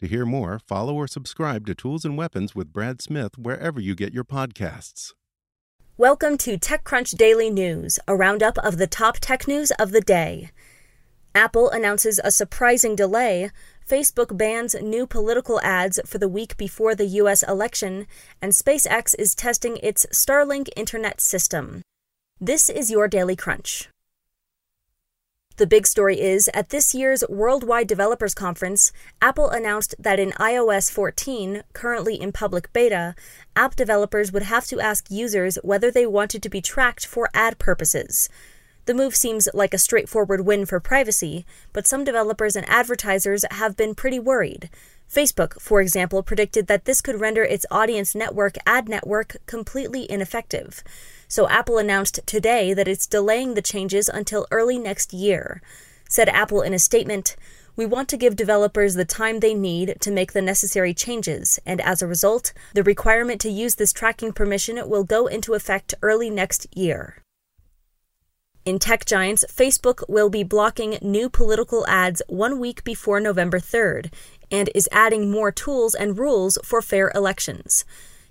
To hear more, follow or subscribe to Tools and Weapons with Brad Smith wherever you get your podcasts. Welcome to TechCrunch Daily News, a roundup of the top tech news of the day. Apple announces a surprising delay, Facebook bans new political ads for the week before the U.S. election, and SpaceX is testing its Starlink internet system. This is your Daily Crunch. The big story is at this year's Worldwide Developers Conference, Apple announced that in iOS 14, currently in public beta, app developers would have to ask users whether they wanted to be tracked for ad purposes. The move seems like a straightforward win for privacy, but some developers and advertisers have been pretty worried. Facebook, for example, predicted that this could render its audience network ad network completely ineffective. So Apple announced today that it's delaying the changes until early next year. Said Apple in a statement, we want to give developers the time they need to make the necessary changes, and as a result, the requirement to use this tracking permission will go into effect early next year. In tech giants, Facebook will be blocking new political ads one week before November 3rd and is adding more tools and rules for fair elections.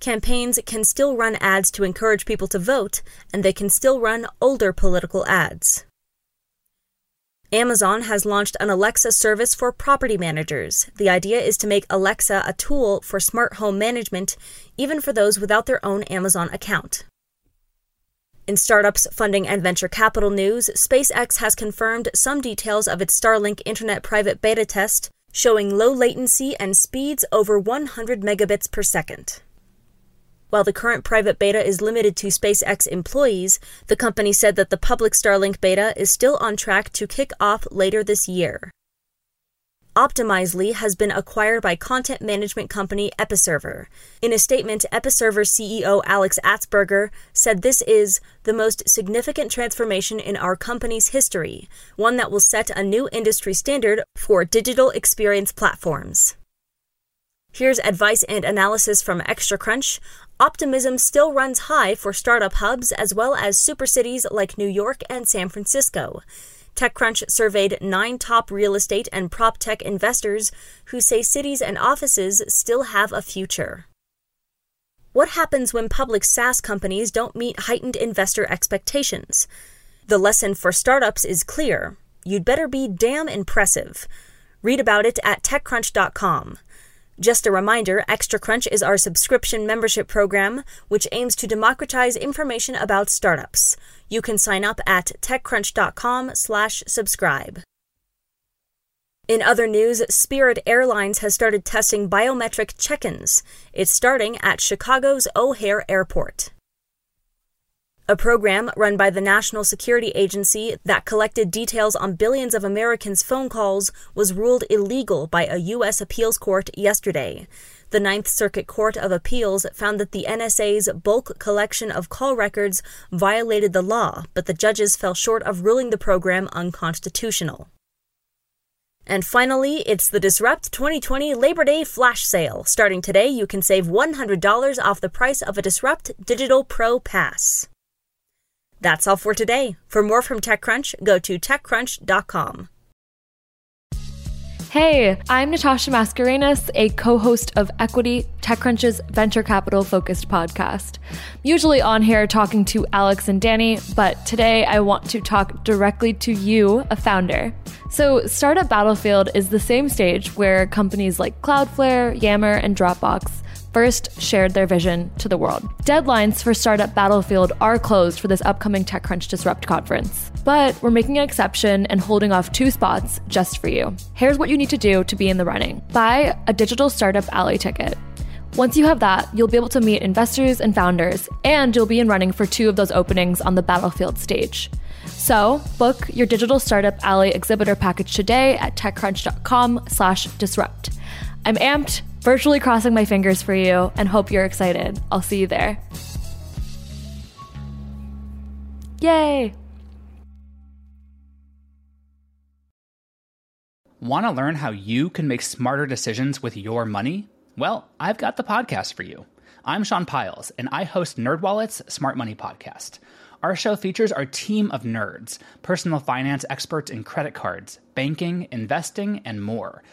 Campaigns can still run ads to encourage people to vote, and they can still run older political ads. Amazon has launched an Alexa service for property managers. The idea is to make Alexa a tool for smart home management, even for those without their own Amazon account. In startups, funding, and venture capital news, SpaceX has confirmed some details of its Starlink Internet private beta test, showing low latency and speeds over 100 megabits per second. While the current private beta is limited to SpaceX employees, the company said that the public Starlink beta is still on track to kick off later this year. Optimizely has been acquired by content management company Episerver. In a statement, Episerver CEO Alex Atzberger said this is the most significant transformation in our company's history, one that will set a new industry standard for digital experience platforms. Here's advice and analysis from Extra Crunch. Optimism still runs high for startup hubs as well as super cities like New York and San Francisco. TechCrunch surveyed nine top real estate and prop tech investors who say cities and offices still have a future. What happens when public SaaS companies don't meet heightened investor expectations? The lesson for startups is clear. You'd better be damn impressive. Read about it at TechCrunch.com. Just a reminder, Extra Crunch is our subscription membership program, which aims to democratize information about startups. You can sign up at techcrunch.com/slash subscribe. In other news, Spirit Airlines has started testing biometric check-ins. It's starting at Chicago's O'Hare Airport. A program run by the National Security Agency that collected details on billions of Americans' phone calls was ruled illegal by a U.S. appeals court yesterday. The Ninth Circuit Court of Appeals found that the NSA's bulk collection of call records violated the law, but the judges fell short of ruling the program unconstitutional. And finally, it's the Disrupt 2020 Labor Day Flash Sale. Starting today, you can save $100 off the price of a Disrupt Digital Pro Pass. That's all for today. For more from TechCrunch, go to TechCrunch.com. Hey, I'm Natasha Mascarenhas, a co host of Equity, TechCrunch's venture capital focused podcast. Usually on here talking to Alex and Danny, but today I want to talk directly to you, a founder. So, Startup Battlefield is the same stage where companies like Cloudflare, Yammer, and Dropbox first shared their vision to the world. Deadlines for Startup Battlefield are closed for this upcoming TechCrunch Disrupt conference, but we're making an exception and holding off two spots just for you. Here's what you need to do to be in the running buy a digital Startup Alley ticket. Once you have that, you'll be able to meet investors and founders, and you'll be in running for two of those openings on the Battlefield stage. So, book your digital startup alley exhibitor package today at techcrunch.com/disrupt. I'm amped virtually crossing my fingers for you and hope you're excited. I'll see you there. Yay! Want to learn how you can make smarter decisions with your money? Well, I've got the podcast for you. I'm Sean Pyles, and I host NerdWallet's Smart Money Podcast. Our show features our team of nerds, personal finance experts in credit cards, banking, investing, and more –